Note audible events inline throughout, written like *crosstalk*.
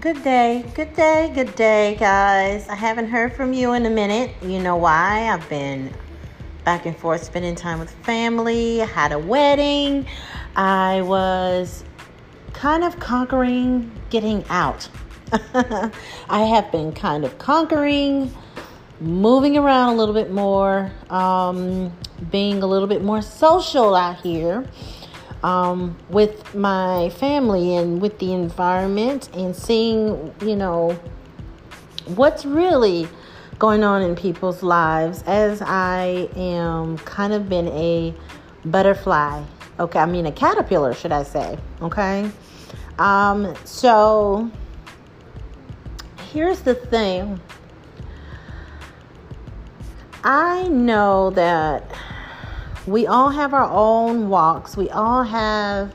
Good day, good day, good day, guys. I haven't heard from you in a minute. You know why? I've been back and forth spending time with family. I had a wedding. I was kind of conquering getting out. *laughs* I have been kind of conquering moving around a little bit more, um, being a little bit more social out here um, with my family and with the environment and seeing, you know, what's really going on in people's lives as I am kind of been a butterfly. Okay, I mean a caterpillar, should I say? Okay. Um, so here's the thing. I know that we all have our own walks. We all have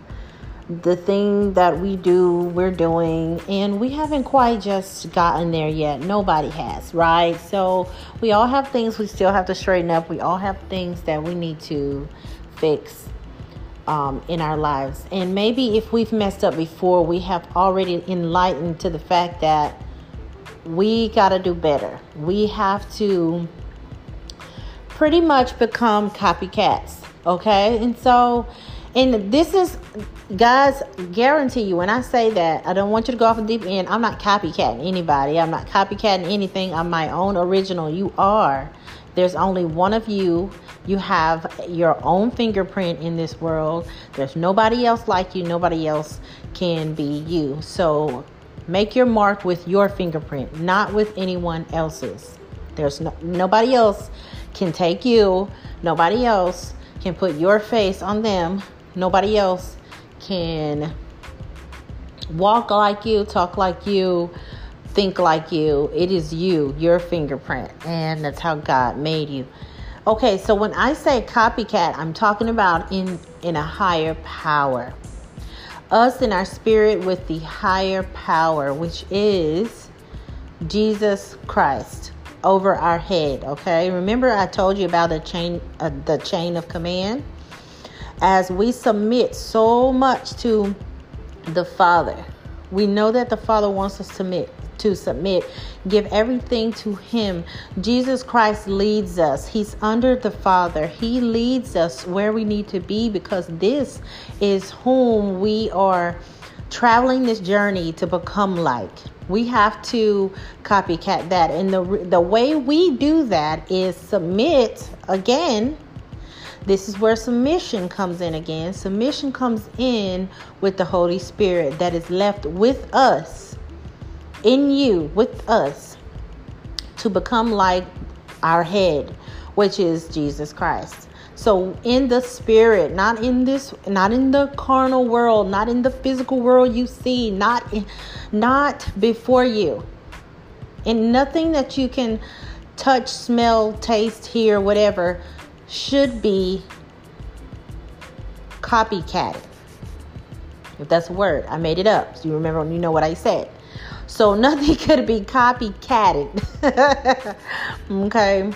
the thing that we do, we're doing, and we haven't quite just gotten there yet. Nobody has, right? So we all have things we still have to straighten up. We all have things that we need to fix um, in our lives. And maybe if we've messed up before, we have already enlightened to the fact that we got to do better. We have to pretty much become copycats. Okay. And so, and this is, guys, guarantee you, when I say that, I don't want you to go off the deep end. I'm not copycatting anybody. I'm not copycatting anything. I'm my own original. You are. There's only one of you. You have your own fingerprint in this world. There's nobody else like you. Nobody else can be you. So make your mark with your fingerprint, not with anyone else's. There's no, nobody else can take you. Nobody else can put your face on them. Nobody else can walk like you, talk like you, think like you. It is you, your fingerprint, and that's how God made you. Okay, so when I say copycat, I'm talking about in in a higher power. Us in our spirit with the higher power, which is Jesus Christ over our head. Okay, remember I told you about the chain, uh, the chain of command. As we submit so much to the Father, we know that the Father wants us to submit. To submit, give everything to Him. Jesus Christ leads us. He's under the Father. He leads us where we need to be because this is whom we are traveling this journey to become like. We have to copycat that. And the, the way we do that is submit again. This is where submission comes in again. Submission comes in with the Holy Spirit that is left with us, in you, with us, to become like our head, which is Jesus Christ. So in the spirit, not in this, not in the carnal world, not in the physical world you see, not not before you. And nothing that you can touch, smell, taste, hear, whatever should be copycatted. If that's a word, I made it up. So you remember, you know what I said. So *laughs* nothing could be copycatted. *laughs* okay.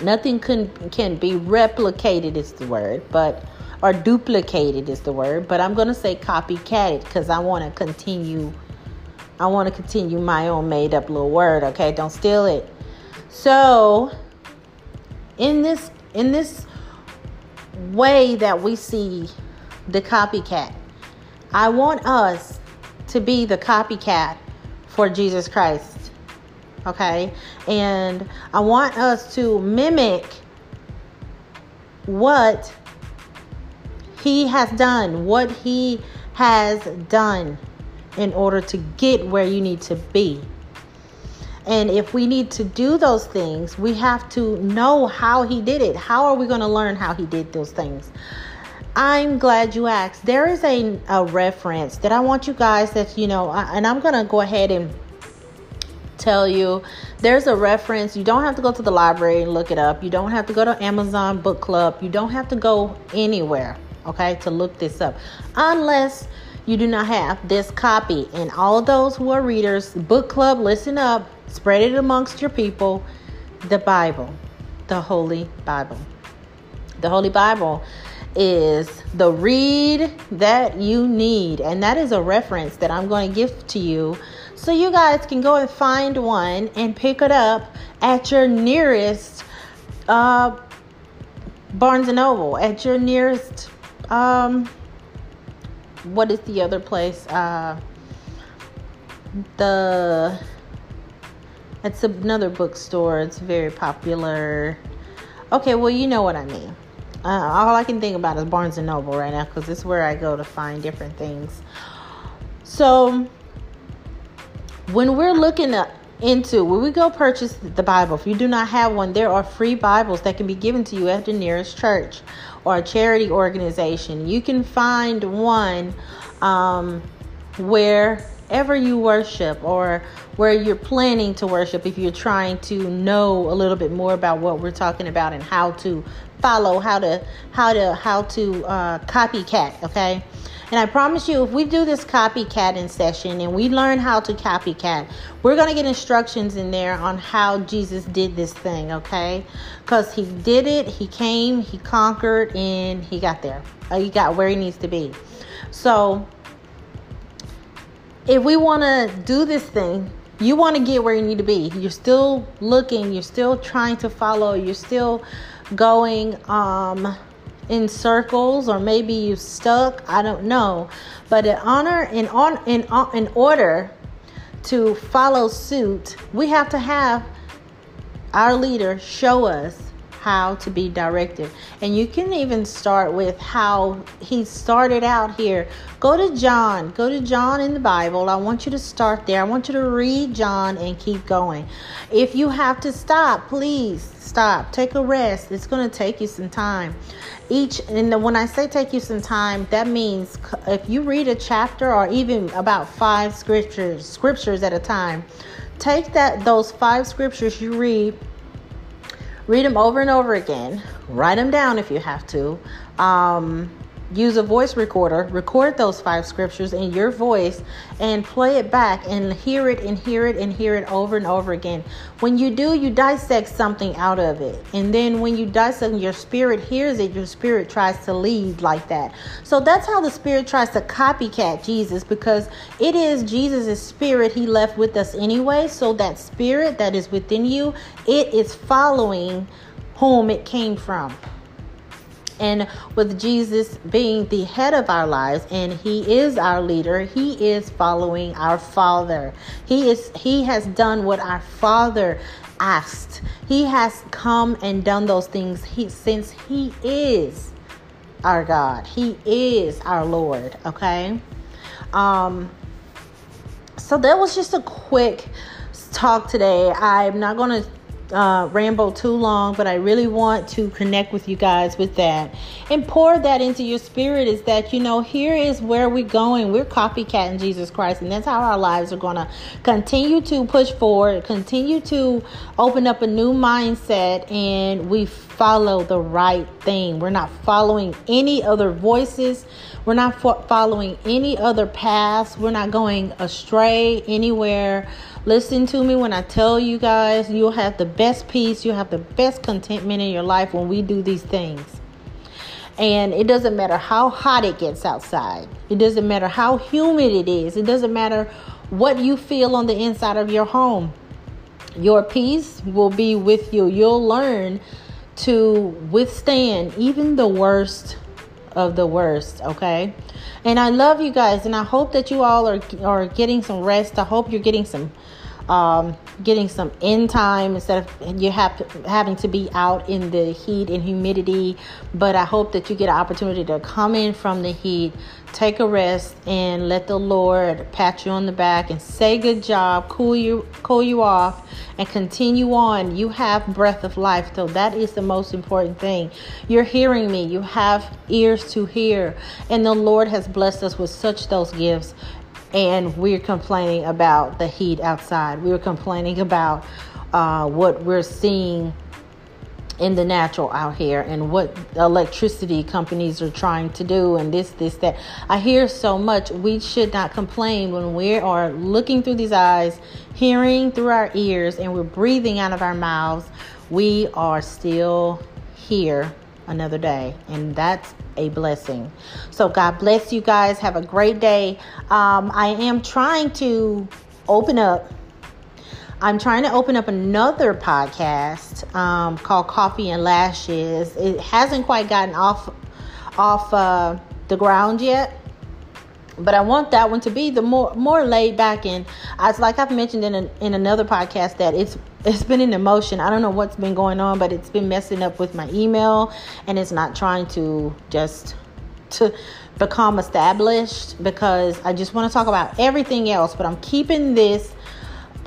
Nothing can can be replicated is the word, but or duplicated is the word, but I'm going to say copycatted cuz I want to continue I want to continue my own made up little word, okay? Don't steal it. So, in this in this way that we see the copycat, I want us to be the copycat for Jesus Christ okay? And I want us to mimic what he has done, what he has done in order to get where you need to be. And if we need to do those things, we have to know how he did it. How are we going to learn how he did those things? I'm glad you asked. There is a, a reference that I want you guys that, you know, and I'm going to go ahead and tell you there's a reference. You don't have to go to the library and look it up. You don't have to go to Amazon Book Club. You don't have to go anywhere, okay, to look this up. Unless you do not have this copy. And all those who are readers, book club, listen up, spread it amongst your people. The Bible, the Holy Bible. The Holy Bible is the read that you need. And that is a reference that I'm going to give to you so you guys can go and find one and pick it up at your nearest uh, Barnes and Noble, at your nearest um, what is the other place? Uh, the it's another bookstore. It's very popular. Okay, well, you know what I mean. Uh, all I can think about is Barnes and Noble right now because it's where I go to find different things. So, when we're looking at, into when we go purchase the Bible, if you do not have one, there are free Bibles that can be given to you at the nearest church or a charity organization. You can find one um, wherever you worship or where you're planning to worship if you're trying to know a little bit more about what we're talking about and how to follow how to how to how to uh, copycat okay and I promise you, if we do this copycatting session and we learn how to copycat, we're going to get instructions in there on how Jesus did this thing, okay? Because he did it, he came, he conquered, and he got there. Uh, he got where he needs to be. So, if we want to do this thing, you want to get where you need to be. You're still looking, you're still trying to follow, you're still going um in circles or maybe you stuck i don't know. But in honor in on in uh, in order to follow suit we have to have our leader show us how to be directed. And you can even start with how he started out here. Go to John. Go to John in the Bible. I want you to start there. I want you to read John and keep going. If you have to stop, please stop. Take a rest. It's going to take you some time. Each and when I say take you some time, that means if you read a chapter or even about 5 scriptures scriptures at a time, take that those 5 scriptures you read read them over and over again. Write them down if you have to. Um, use a voice recorder, record those five scriptures in your voice and play it back and hear it and hear it and hear it over and over again. When you do, you dissect something out of it. And then when you dissect, your spirit hears it, your spirit tries to lead like that. So that's how the spirit tries to copycat Jesus because it is Jesus' spirit he left with us anyway. So that spirit that is within you, it is following whom it came from and with Jesus being the head of our lives and he is our leader, he is following our Father. He is he has done what our Father asked. He has come and done those things he, since he is our God. He is our Lord, okay? Um so that was just a quick talk today. I'm not going to uh, ramble too long, but I really want to connect with you guys with that and pour that into your spirit. Is that you know here is where we're going. We're copycatting Jesus Christ, and that's how our lives are going to continue to push forward, continue to open up a new mindset, and we follow the right thing. We're not following any other voices. We're not fo- following any other paths. We're not going astray anywhere. Listen to me when I tell you guys, you'll have the best peace, you'll have the best contentment in your life when we do these things. And it doesn't matter how hot it gets outside, it doesn't matter how humid it is, it doesn't matter what you feel on the inside of your home. Your peace will be with you. You'll learn to withstand even the worst of the worst, okay? And I love you guys and I hope that you all are are getting some rest. I hope you're getting some um, getting some in time instead of you have to, having to be out in the heat and humidity. But I hope that you get an opportunity to come in from the heat, take a rest, and let the Lord pat you on the back and say good job, cool you cool you off, and continue on. You have breath of life, so that is the most important thing. You're hearing me. You have ears to hear, and the Lord has blessed us with such those gifts and we're complaining about the heat outside. We're complaining about uh, what we're seeing in the natural out here and what electricity companies are trying to do and this this that. I hear so much. We should not complain when we are looking through these eyes hearing through our ears and we're breathing out of our mouths. We are still here another day and that's a blessing. So, God bless you guys. Have a great day. Um, I am trying to open up. I'm trying to open up another podcast um, called Coffee and Lashes. It hasn't quite gotten off off uh, the ground yet but I want that one to be the more more laid back and as like I've mentioned in a, in another podcast that it's it's been an emotion. I don't know what's been going on, but it's been messing up with my email and it's not trying to just to become established because I just want to talk about everything else, but I'm keeping this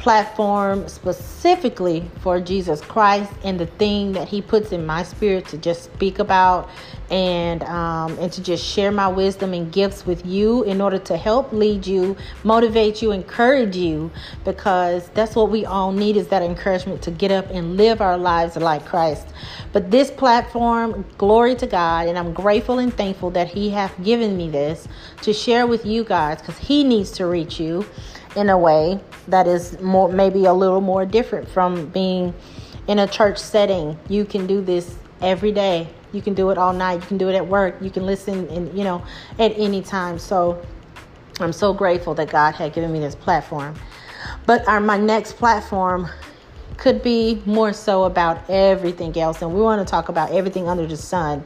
platform specifically for Jesus Christ and the thing that He puts in my spirit to just speak about and um, and to just share my wisdom and gifts with you in order to help lead you, motivate you, encourage you, because that's what we all need is that encouragement to get up and live our lives like Christ. But this platform, glory to God, and I'm grateful and thankful that He hath given me this to share with you guys because He needs to reach you in a way that is more maybe a little more different from being in a church setting. You can do this every day. You can do it all night. You can do it at work. You can listen and you know at any time. So I'm so grateful that God had given me this platform. But our my next platform could be more so about everything else and we want to talk about everything under the sun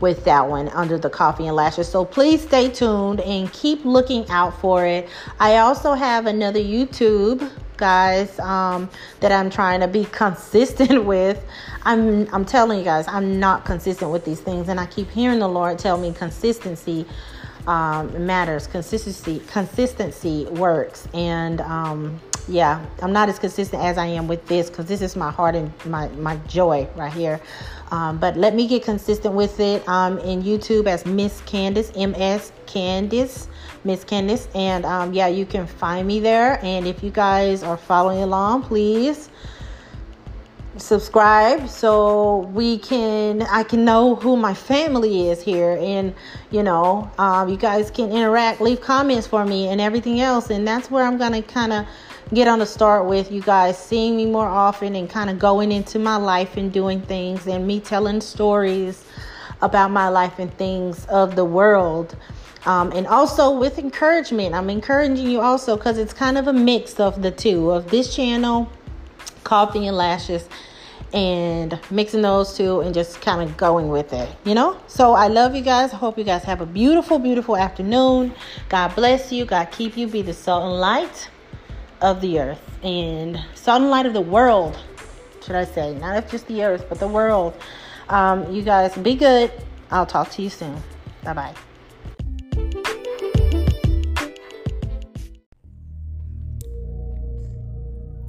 with that one under the coffee and lashes. So please stay tuned and keep looking out for it. I also have another YouTube guys um, that I'm trying to be *laughs* consistent with. I'm I'm telling you guys, I'm not consistent with these things, and I keep hearing the Lord tell me consistency um, matters. Consistency consistency works, and um, yeah, I'm not as consistent as I am with this because this is my heart and my my joy right here. Um, but let me get consistent with it um, in YouTube as Miss Candice, MS Candice, Miss Candice. And um, yeah, you can find me there. And if you guys are following along, please subscribe so we can I can know who my family is here and you know um, you guys can interact leave comments for me and everything else and that's where I'm gonna kind of get on the start with you guys seeing me more often and kind of going into my life and doing things and me telling stories about my life and things of the world. Um, and also with encouragement, I'm encouraging you also because it's kind of a mix of the two of this channel, Coffee and Lashes, and mixing those two and just kind of going with it, you know? So I love you guys. I hope you guys have a beautiful, beautiful afternoon. God bless you. God keep you. Be the salt and light of the earth and sunlight of the world, should I say? Not just the earth, but the world. Um, you guys be good. I'll talk to you soon. Bye bye.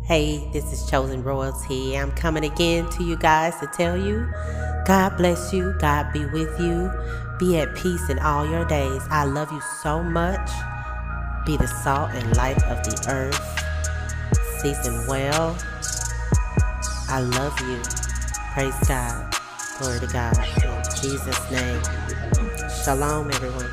Hey, this is Chosen Royalty. I'm coming again to you guys to tell you God bless you, God be with you, be at peace in all your days. I love you so much. Be the salt and light of the earth season well. I love you. Praise God. Glory to God. In Jesus' name. Shalom, everyone.